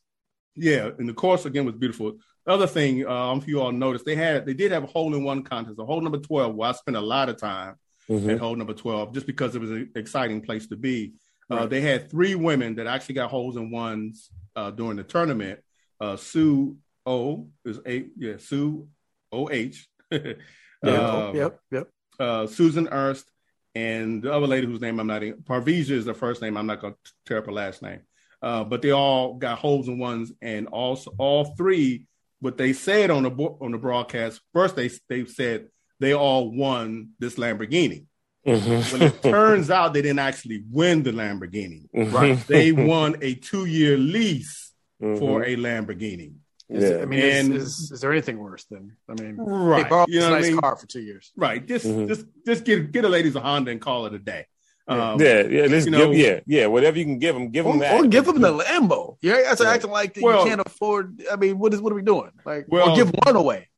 Yeah, and the course again was beautiful. Other thing, um, if you all noticed, they had they did have a hole in one contest, a hole number twelve, where I spent a lot of time mm-hmm. at hole number twelve, just because it was an exciting place to be. Uh, right. Uh, they had three women that actually got holes in ones uh, during the tournament. Uh, Sue O is a yeah Sue O H.
yeah. Um, yep. Yep.
Uh, Susan Ernst and the other lady whose name I'm not in. Parvija is the first name. I'm not going to tear up her last name. Uh, but they all got holes in ones, and also all three. What they said on the on the broadcast first, they they said they all won this Lamborghini. Mm-hmm. When it turns out they didn't actually win the Lamborghini, mm-hmm. right? They won a two year lease mm-hmm. for a Lamborghini.
Is, yeah. I mean, and, is, is, is, there anything worse than I mean, right? They borrowed you know a nice I mean? car for two years,
right? Just mm-hmm. just just get get a lady's a Honda and call it a day.
Um, yeah, yeah, let's give, know, yeah, yeah, whatever you can give them, give them
or,
that.
Or give them the Lambo. Yeah, that's yeah. acting like well, you can't afford. I mean, what is what are we doing? Like, well, give one away.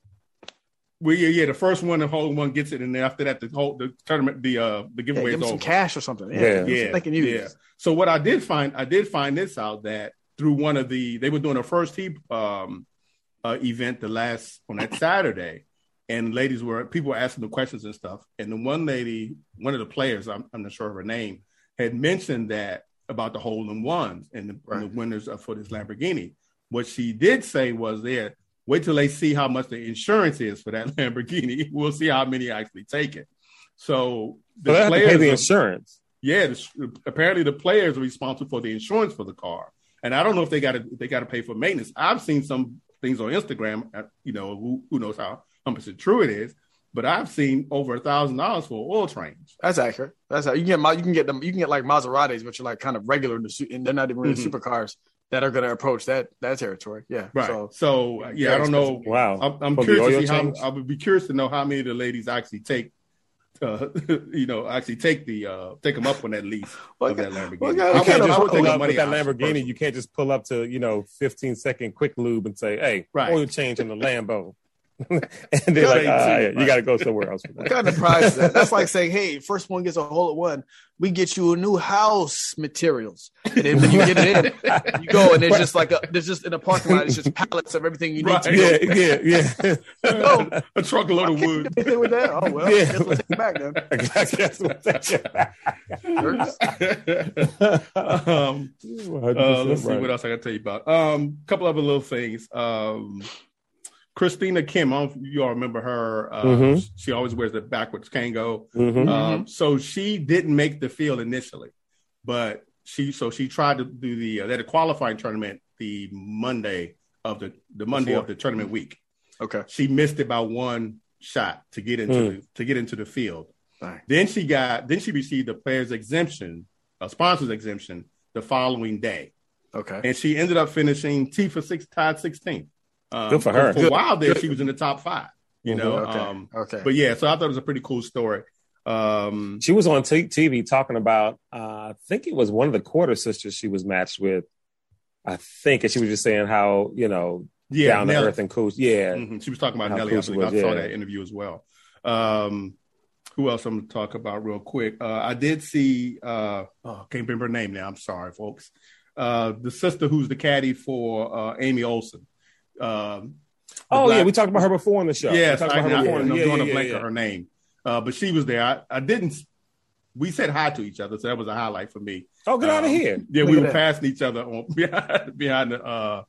Well, yeah, yeah. The first one, the whole one gets it, and then after that, the whole the tournament, the uh, the giveaway yeah,
give
is
some cash or something. Yeah, yeah, they can use. Yeah.
So what I did find, I did find this out that through one of the, they were doing a first tee um, uh, event the last on that Saturday, and ladies were people were asking the questions and stuff, and the one lady, one of the players, I'm, I'm not sure of her name had mentioned that about the hole in ones and the, right. and the winners for this Lamborghini. What she did say was there, wait till they see how much the insurance is for that Lamborghini. We'll see how many actually take it. So
the so players pay the insurance.
Yeah, the, apparently the players are responsible for the insurance for the car, and I don't know if they got to they got to pay for maintenance. I've seen some things on Instagram. Uh, you know, who, who knows how how much true it is, but I've seen over a thousand dollars for oil change.
That's accurate. That's how you can get you can get them you can get like Maseratis, which are like kind of regular in the and they're not even really mm-hmm. supercars that are going to approach that that territory. Yeah.
Right. So, so yeah, I don't know.
Wow.
I'm, I'm curious to see how I would be curious to know how many of the ladies actually take. Uh, you know, actually take the uh, take them up on that lease well, of that Lamborghini. Well,
you can't just pull up with that Lamborghini. You can't just pull up to you know 15 second quick lube and say, "Hey, right. oil change in the Lambo." and they're like, ah, yeah, you got to go somewhere else.
What kind of prize is that? That's like saying, hey, first one gets a hole at one, we get you a new house materials, and then you get it in, you go and there's just like a there's just in a parking lot, it's just pallets of everything you need. Right. To
yeah, yeah, yeah.
oh, a truckload of wood.
With that? Oh well, yeah. guess we'll take it back then. I guess we'll take it back.
um, uh, let's see what else I got to tell you about. A um, couple other little things. Um, Christina Kim, I don't you all remember her. Uh, mm-hmm. She always wears the backwards Kangol. Mm-hmm. Um, so she didn't make the field initially, but she so she tried to do the uh, they had a qualifying tournament the Monday of the the Monday Before. of the tournament week.
Okay,
she missed it by one shot to get into mm. the, to get into the field. Right. Then she got then she received the player's exemption, a sponsor's exemption, the following day.
Okay,
and she ended up finishing T for six tied 16th.
Um, Good for her.
For, a while there, she was in the top five. You mm-hmm. know,
okay. Um, okay.
But yeah, so I thought it was a pretty cool story. Um,
she was on t- TV talking about, uh, I think it was one of the Korda sisters she was matched with. I think, and she was just saying how you know yeah, down to earth and cool. Yeah,
mm-hmm. she was talking about Nelly. I, was, I saw that interview as well. Um, who else I'm going to talk about real quick? Uh, I did see. Uh, oh, can't remember her name now. I'm sorry, folks. Uh, the sister who's the caddy for uh, Amy Olson. Um,
oh black, yeah, we talked about her before on the show.
Yes, I, I, am yeah, yeah, yeah, blank yeah. her name, uh, but she was there. I, I, didn't. We said hi to each other, so that was a highlight for me.
Oh, get um, out of here!
Yeah, Look we were that. passing each other on behind behind the uh,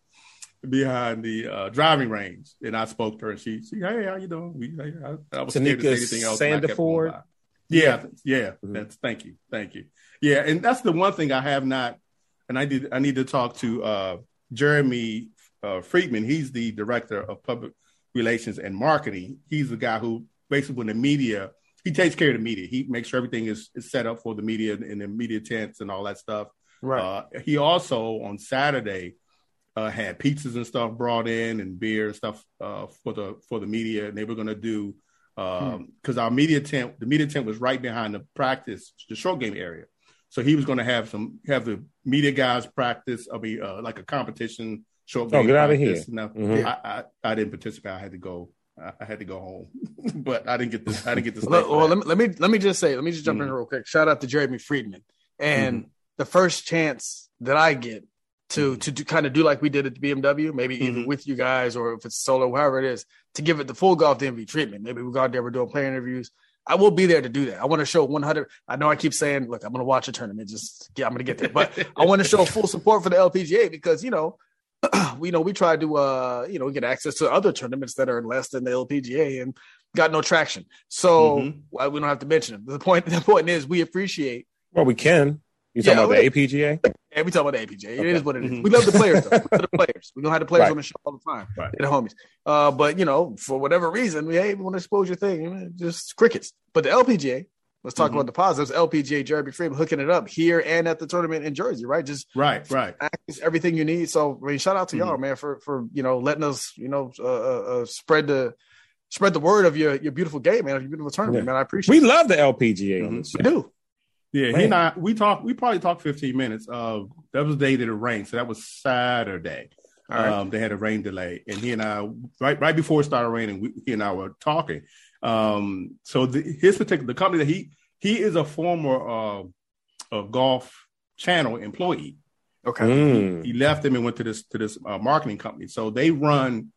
behind the uh, driving range, and I spoke to her. And she, she, hey, how you doing? We, I, I was
Tanika scared to say anything else. Sandiford.
Yeah, yeah. Mm-hmm. That's thank you, thank you. Yeah, and that's the one thing I have not, and I did. I need to talk to uh, Jeremy uh, Friedman, he's the director of public relations and marketing. He's the guy who basically when the media he takes care of the media. He makes sure everything is, is set up for the media and the media tents and all that stuff. Right. Uh, he also on Saturday uh, had pizzas and stuff brought in and beer and stuff uh, for the for the media, and they were going to do because um, hmm. our media tent, the media tent was right behind the practice, the short game area. So he was going to have some have the media guys practice. I mean, uh, like a competition short
game. Oh, get
out
of here!
No, mm-hmm. I, I, I didn't participate. I had to go. I, had to go home, but I didn't get this. I didn't get this.
well, well let, me, let me let me just say. Let me just jump mm-hmm. in real quick. Shout out to Jeremy Friedman and mm-hmm. the first chance that I get to mm-hmm. to do, kind of do like we did at the BMW, maybe mm-hmm. either with you guys or if it's solo, however it is, to give it the full golf DMV treatment. Maybe we go out there, we're doing player interviews. I will be there to do that. I want to show 100. I know I keep saying, look, I'm going to watch a tournament. Just yeah, I'm going to get there, but I want to show full support for the LPGA because you know, we know we tried to uh, you know get access to other tournaments that are less than the LPGA and got no traction. So mm-hmm. we don't have to mention them. The point the point is we appreciate.
Well, we can. You talking yeah, about the APGA?
Yeah, we talking about the APGA. Okay. It is what it is. Mm-hmm. We love the players, though. we the players. We know how the players right. on the show all the time. Right. They're the homies. Uh, but you know, for whatever reason, we hey, we want to expose your thing. Just crickets. But the LPGA, let's talk mm-hmm. about the positives. LPGA, Jeremy Friedman hooking it up here and at the tournament in Jersey, right? Just
right, right.
Everything you need. So I mean, shout out to mm-hmm. y'all, man, for for you know letting us, you know, uh, uh, uh spread the spread the word of your your beautiful game, man, of your beautiful tournament, yeah. man. I appreciate.
We it. love the LPGA. Mm-hmm.
We do.
Yeah, Man. he and I we talked. We probably talked 15 minutes. Uh, that was the day that it rained, so that was Saturday. Right. Um, they had a rain delay, and he and I right right before it started raining, we, he and I were talking. Um, so the, his particular the company that he he is a former uh, a golf channel employee.
Okay,
mm. he, he, left them and went to this to this uh, marketing company. So they run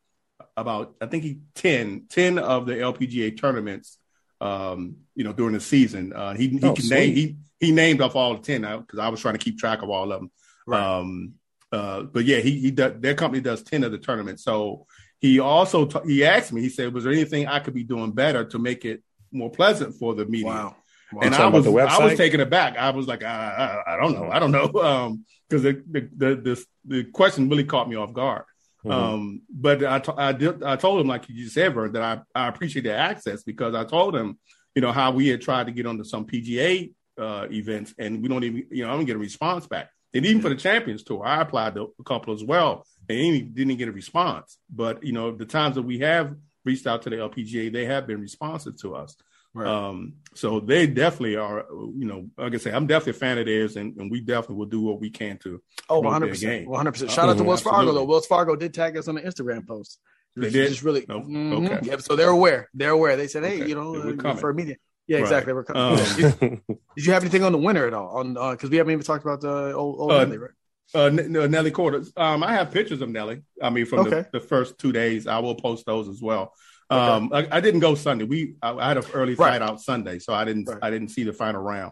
about I think he 10, 10 of the LPGA tournaments um, you know, during the season. Uh, he he, oh, can name, he he named off all the ten because I was trying to keep track of all of them. Right. Um, uh, but yeah, he he does, their company does ten of the tournaments. So he also t- he asked me. He said, "Was there anything I could be doing better to make it more pleasant for the media?" Wow. Wow. And I was I was taken aback. I was like, I, I, I don't know, I don't know, because um, the, the the the the question really caught me off guard. Mm-hmm. Um, but I, t- I, did, I told him, like you said, Vern, that I, I appreciate the access because I told him, you know, how we had tried to get onto some PGA uh, events and we don't even, you know, I don't get a response back. And even for the Champions Tour, I applied to a couple as well and didn't get a response. But, you know, the times that we have reached out to the LPGA, they have been responsive to us. Right. Um, so they definitely are, you know, like I say, I'm definitely a fan of theirs, and, and we definitely will do what we can to.
Oh, 100 percent, 100 percent. Shout out to Wells Fargo though. Wells Fargo did tag us on the Instagram post.
They did.
Just really, no? mm-hmm. okay. Yep. So they're aware. They're aware. They said, hey, okay. you know, uh, for a media. Yeah, exactly. Right. We're coming. Um, did, did, you have anything on the winner at all? On because uh, we haven't even talked about the old, old uh, Nelly, right?
Uh, Nelly Korda's. Um, I have pictures of Nelly. I mean, from okay. the, the, first two days, I will post those as well. Um, okay. I, I, didn't go Sunday. We I, I had an early flight right. out Sunday, so I didn't right. I didn't see the final round.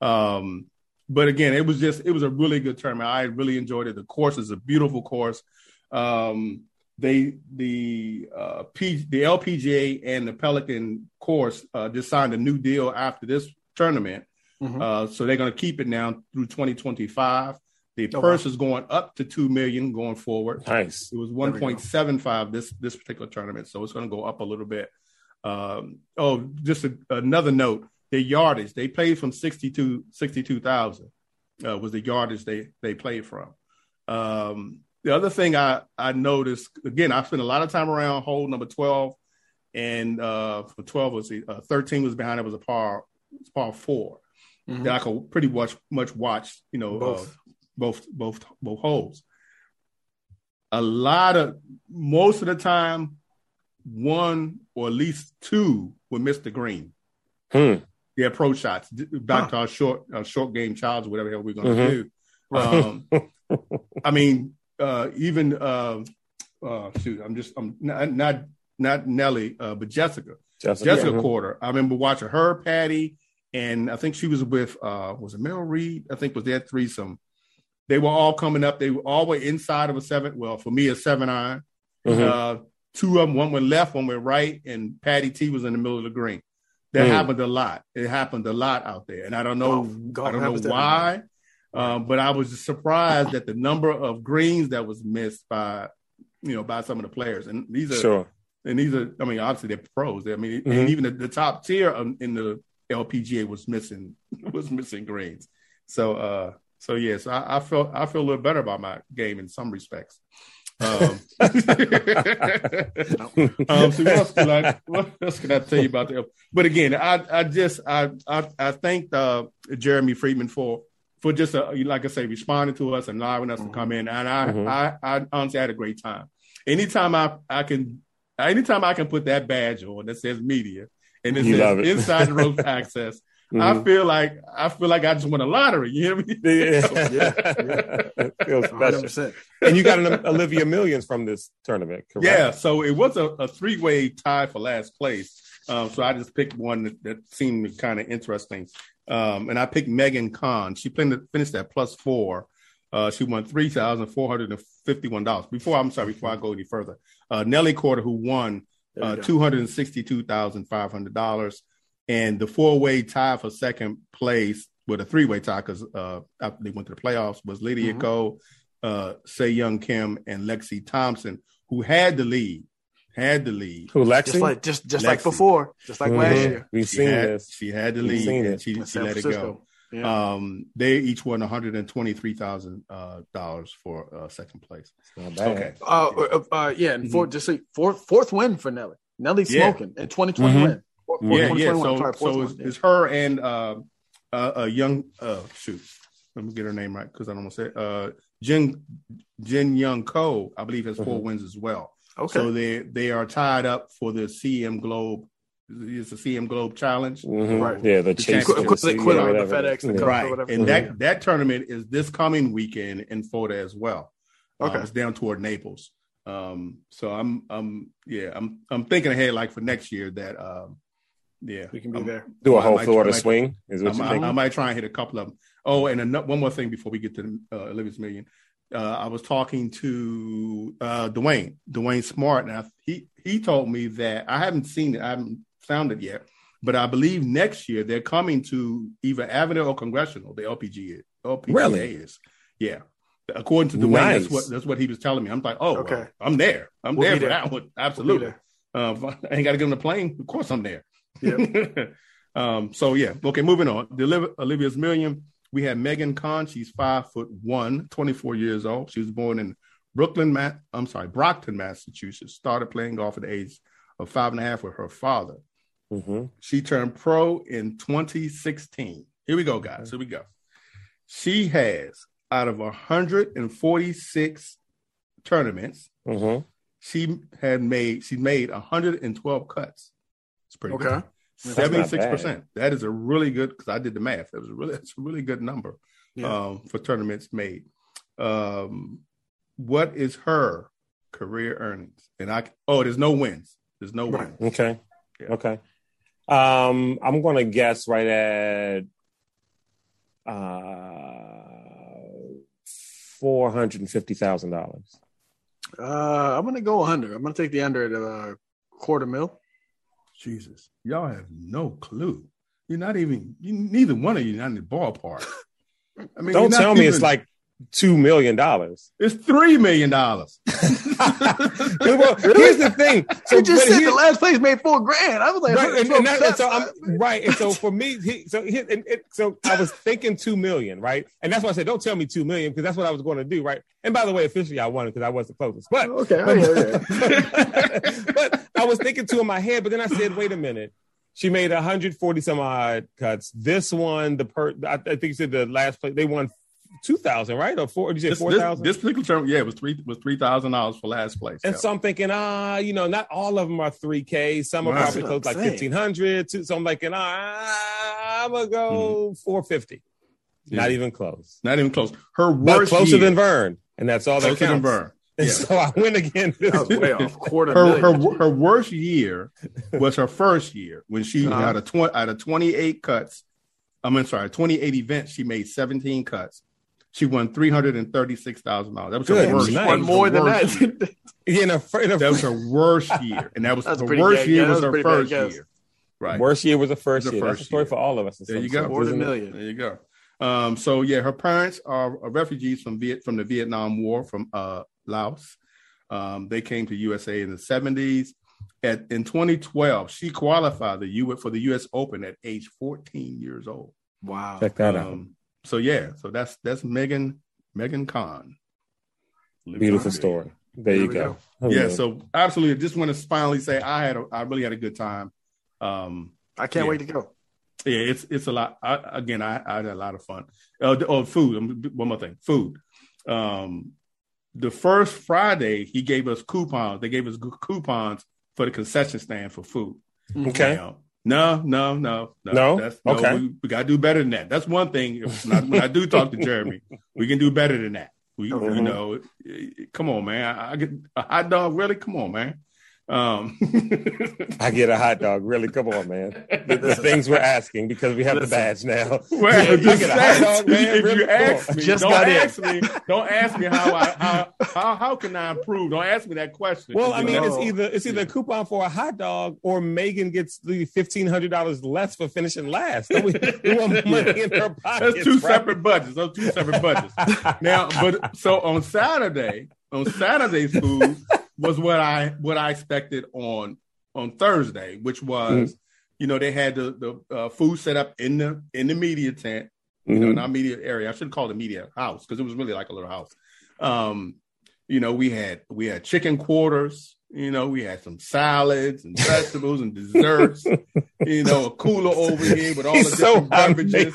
Um, but again, it was just it was a really good tournament. I really enjoyed it. The course is a beautiful course. Um, they the uh, P, the LPGA and the Pelican course uh, just signed a new deal after this tournament. Mm-hmm. Uh, so they're going to keep it now through 2025. The oh, purse wow. is going up to two million going forward.
Nice.
It was one point seven five this this particular tournament, so it's going to go up a little bit. Um, oh, just a, another note: the yardage they played from 62 62,000 uh, was the yardage they they played from. Um, the other thing I I noticed again, I spent a lot of time around hole number twelve, and uh, for twelve was uh, thirteen was behind it was a par was par 4 mm-hmm. that I could pretty much much watch. You know, both both both holes. A lot of most of the time, one or at least two would miss the green.
Hmm.
The approach shots, back huh. to our short our short game childs, whatever hell we're going to mm-hmm. do. Um, I mean, uh, even uh, uh, shoot, I'm just I'm not not, not Nelly, uh, but Jessica, Jessica, Jessica yeah. Quarter. I remember watching her, Patty, and I think she was with uh, was it Mel Reid? I think was that threesome they were all coming up. They were all were inside of a seven. Well, for me, a seven iron. Mm-hmm. Uh, two of them, one went left, one went right, and Patty T was in the middle of the green. That mm. happened a lot. It happened a lot out there, and I don't know. I don't know why, um, but I was surprised at the number of greens that was missed by you know, by some of the players, and these are
sure.
And these are, I mean, obviously they're pros. I mean, mm-hmm. and even the, the, top tier in the LPGA was missing was missing greens. So, uh, so yes, I, I felt I feel a little better about my game in some respects. Um, um, so what else, can I, what else can I tell you about that? But again, I, I just I I, I thanked uh, Jeremy Friedman for for just uh, like I say responding to us and allowing us mm-hmm. to come in, and I, mm-hmm. I I honestly had a great time. Anytime I I can, anytime I can put that badge on that says media and it you says inside the rope access. Mm-hmm. I feel like I feel like I just won a lottery. You hear me? Yeah,
yeah, yeah. feels special. and you got an Olivia Millions from this tournament, correct?
Yeah. So it was a, a three way tie for last place. Um, so I just picked one that, that seemed kind of interesting, um, and I picked Megan Khang. She finished at plus four. Uh, she won three thousand four hundred and fifty-one dollars. Before I'm sorry, before I go any further, uh, Nelly Korda, who won uh, two hundred sixty-two thousand five hundred dollars and the four way tie for second place with a three way tie because uh, after they went to the playoffs was Lydia mm-hmm. Ko, uh, Sei Young Kim, and Lexi Thompson, who had the lead. Had the lead.
Who Lexi?
Just like just just Lexi. like before, just like mm-hmm. last year.
We've
she
seen
had,
this.
She had the lead, and she, she let Francisco. it go. Yeah. Um, they each won one hundred and twenty three thousand uh, dollars for uh, second place.
Okay. Uh, uh, uh, yeah, and mm-hmm. for just say fourth fourth win for Nelly. Nelly smoking yeah. in twenty twenty win
yeah, yeah. So, so it's, it's, her and uh, uh, a young uh, shoot. Let me get her name right because I don't want to say. Uh, Jin Jin Young Ko, I believe, has 4 mm-hmm. wins as well. Okay. So they they are tied up for the CME Globe. It's the CME Globe Challenge,
mm-hmm. right? Yeah, the, the chase,
the, the, the FedEx,
the right? And mm-hmm. that that tournament is this coming weekend in Florida as well. Uh, okay, uh, it's down toward Naples. Um, so I'm, I'm, yeah, I'm, I'm thinking ahead, like for next year that, um, yeah,
we can be there.
Do a whole Florida swing. Is what
I, I, I, might try and hit a couple of them. Oh, and another, one more thing before we get to uh, Olivia's million. Uh, I was talking to uh, Dwayne, Dwayne Smart, and I, he he told me that I haven't seen it, I haven't found it yet, but I believe next year they're coming to either Avenel or Congressional. The LPG, LPGA really? is, yeah. According to Dwayne, nice. that's what that's what he was telling me. I'm like, oh, okay, well, I'm there. I'm we'll there for there. that one. Absolutely. We'll uh, I ain't got to get on the plane. Of course, I'm there. Yeah. um, so yeah. Okay, moving on. The Olivia's Million. We had Megan Khang. She's five foot one, 24 years old. She was born in Brooklyn, Ma- I'm sorry, Brockton, Massachusetts. Started playing golf at the age of five and a half with her father. Mm-hmm. She turned pro in 2016. Here we go, guys. Here we go. She has out of 146 tournaments, mm-hmm. she had made she made 112 cuts. It's pretty okay. good. Seventy-six percent. That is a really good because I did the math. It was a really it's a really good number yeah. um, for tournaments made. Um, what is her career earnings? And I oh, there's no wins. There's no right. wins.
Okay. Yeah. Okay. Um, I'm going to guess right at uh, four hundred and fifty thousand dollars.
Uh, I'm going to go under. I'm going to take the under at a uh, quarter mil.
Jesus, y'all have no clue. You're not even. You, neither one of you not in the ballpark.
I mean, don't tell me it's like two million dollars.
It's three million dollars. well,
here's the thing.
So you just said the last place made four grand. I was like,
right, and, and that, so I'm right. And so for me, he, so he, and, and, so I was thinking two million, right? And that's why I said, don't tell me two million because that's what I was going to do, right? And by the way, officially, I won because I was the closest. But
okay, but,
okay. but I was thinking two in my head, but then I said, wait a minute. She made 140 some odd cuts. This one, the per, I, I think you said the last place they won two thousand, right? Or four? Did you say four thousand?
This, this, particular term, yeah, it was three was three thousand dollars for last place.
And yeah. so I'm thinking, ah, uh, you know, not all of them are three K. Some are right. probably close like fifteen hundred. So I'm like, ah, I'm gonna go mm. four fifty. Yeah. Not even close.
Not even close. Her worst
but closer
year.
than Vern, and that's all that
closer
counts.
than Vern.
And yeah. so I win again.
way off. Quarter
her, her, her worst year was her first year when she uh-huh. out of twenty out of twenty eight cuts. I mean, sorry, twenty eight events. She made seventeen cuts. She won three hundred and thirty six thousand dollars. That was Good, her worst. Nice.
Won more than that.
yeah, in a, in a,
that was her worst year, and that was the worst good. year yeah, was, was her first year.
Right, worst year was the first year. First That's a story year. for all of us.
There you go.
More than a million.
There you go. Um, so yeah, her parents are refugees from Viet from the Vietnam War from uh, Laos. Um, they came to USA in the 70s. At, in 2012, she qualified the U for the U.S. Open at age 14 years old.
Wow,
check that um, out.
So yeah, so that's that's Megan Megan Khang.
Beautiful story. There, there you go.
go. Yeah, so absolutely. Just want to finally say I had a, I really had a good time. Um,
I can't
yeah.
wait to go.
Yeah, it's it's a lot. I, again, I, I, had a lot of fun. Uh, oh, food. One more thing, food. Um, the first Friday he gave us coupons. They gave us coupons for the concession stand for food.
Okay.
No, no, no, no.
No. That's, no okay.
We, we got to do better than that. That's one thing. When I, do talk to Jeremy, we can do better than that. We, mm-hmm. you know, come on, man. I, I, get a hot dog. Really, come on, man. Um,
I get a hot dog. Really, come on, man. The, the things we're asking because we have Listen, the badge now.
Well, yeah, I get a hot dog, man. If really, you ask me, just don't ask me. Don't ask me how I how, how, how can I improve. Don't ask me that question.
Well, I mean, know. it's either it's either a coupon for a hot dog or Megan gets the fifteen hundred dollars less for finishing last. So we, we want money in her pocket.
That's two right? separate budgets. Those two separate budgets. now, but so on Saturday, on Saturday's food was what I what I expected on on Thursday, which was mm. you know they had the the uh, food set up in the in the media tent, you mm-hmm. know, not media area. I shouldn't call it a media house because it was really like a little house. Um, you know, we had we had chicken quarters. You know, we had some salads and vegetables and desserts. you know, a cooler over here with all He's the different so beverages.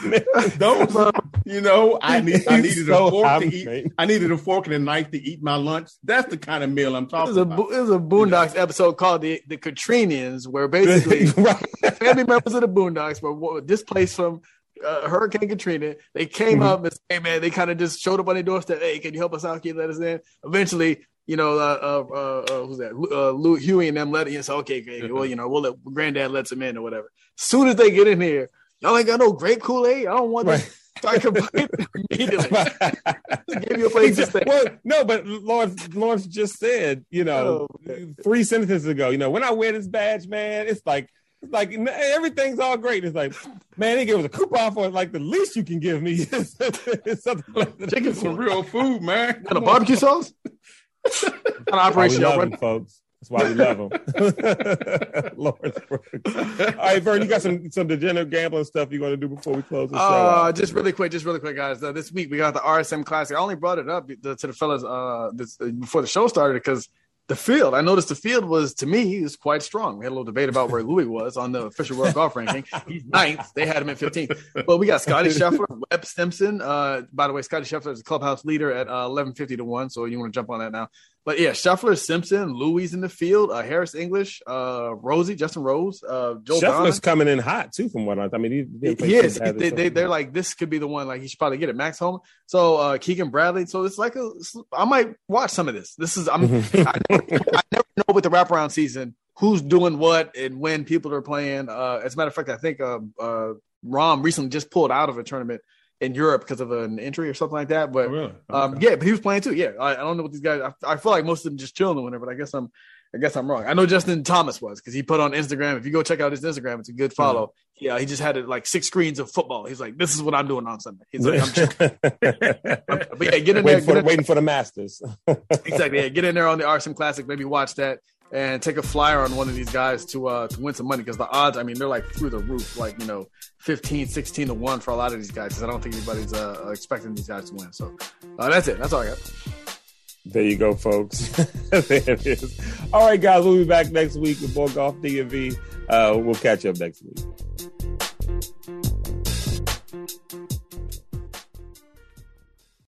Those, you know, I need I needed so a fork to eat. I needed a fork and a knife to eat my lunch. That's the kind of meal I'm talking
it
about.
A, it was a Boondocks episode called the the Katrinians, where basically right. family members of the Boondocks were displaced from uh, Hurricane Katrina. They came mm-hmm. up and said, hey man, they kind of just showed up on their doorstep. Hey, can you help us out? Can you let us in? Eventually, you know, uh, uh, uh, who's that? Uh, Lou, Huey and them let him. So okay, okay, well, you know, we'll let granddad lets him in or whatever. As soon as they get in here, y'all ain't got no grape Kool Aid. I don't want right. that. Start complaining immediately.
Give you a place to stay. Well, no, but Lawrence, Lawrence just said, you know, oh, three sentences ago, you know, when I wear this badge, man, it's like it's like everything's all great. It's like, man, they give us a coupon for it. Like the least you can give me is
something like Chicken some real food, man.
And a barbecue sauce.
An operation, love them, folks. That's why we love them. Lawrence Brooks. All right, Vern, you got some some degenerate gambling stuff you want to do before we close the show?
Uh, just really quick, just really quick, guys. Uh, this week we got the RSM Classic. I only brought it up to, to the fellas uh, this, uh, before the show started because the field. I noticed the field was to me is quite strong. We had a little debate about where Louis was on the official world golf ranking. He's ninth. They had him at 15th. But we got Scotty Scheffler, Webb Simpson. Uh, by the way, Scotty Scheffler is the clubhouse leader at uh, 1150 to one. So you want to jump on that now. But yeah, Scheffler, Simpson, Louis in the field, uh, Harris English, uh, Rosie, Justin Rose, uh, Joe.
Scheffler's Don. coming in hot too, from what I, I mean.
He, he, is. They, they, they're like this could be the one. Like he should probably get it. Max Homa. So uh, Keegan Bradley. So it's like a. I might watch some of this. This is. I'm. I, never, I never know with the wraparound season who's doing what and when people are playing. Uh, as a matter of fact, I think uh, uh, Rahm recently just pulled out of a tournament in Europe because of an injury or something like that. But oh, really? um, yeah, but he was playing too. Yeah, I, I don't know what these guys. I, I, feel like most of them just chilling or whatever. But I guess I'm, I guess I'm wrong. I know Justin Thomas was because he put on Instagram. If you go check out his Instagram, it's a good follow. Mm-hmm. Yeah, he just had it like six screens of football. He's like, "This is what I'm doing on Sunday." He's like, "I'm but yeah, get in
waiting
there,
for, waiting for the Masters.
exactly. Yeah, get in there on the RSM Classic. Maybe watch that and take a flyer on one of these guys to uh to win some money because the odds i mean they're like through the roof like you know 15 16 to 1 for a lot of these guys because i don't think anybody's uh expecting these guys to win. So uh, that's it. That's all i got.
There you go folks. There it is. All right guys we'll be back next week with more golf dmv uh we'll catch you up next week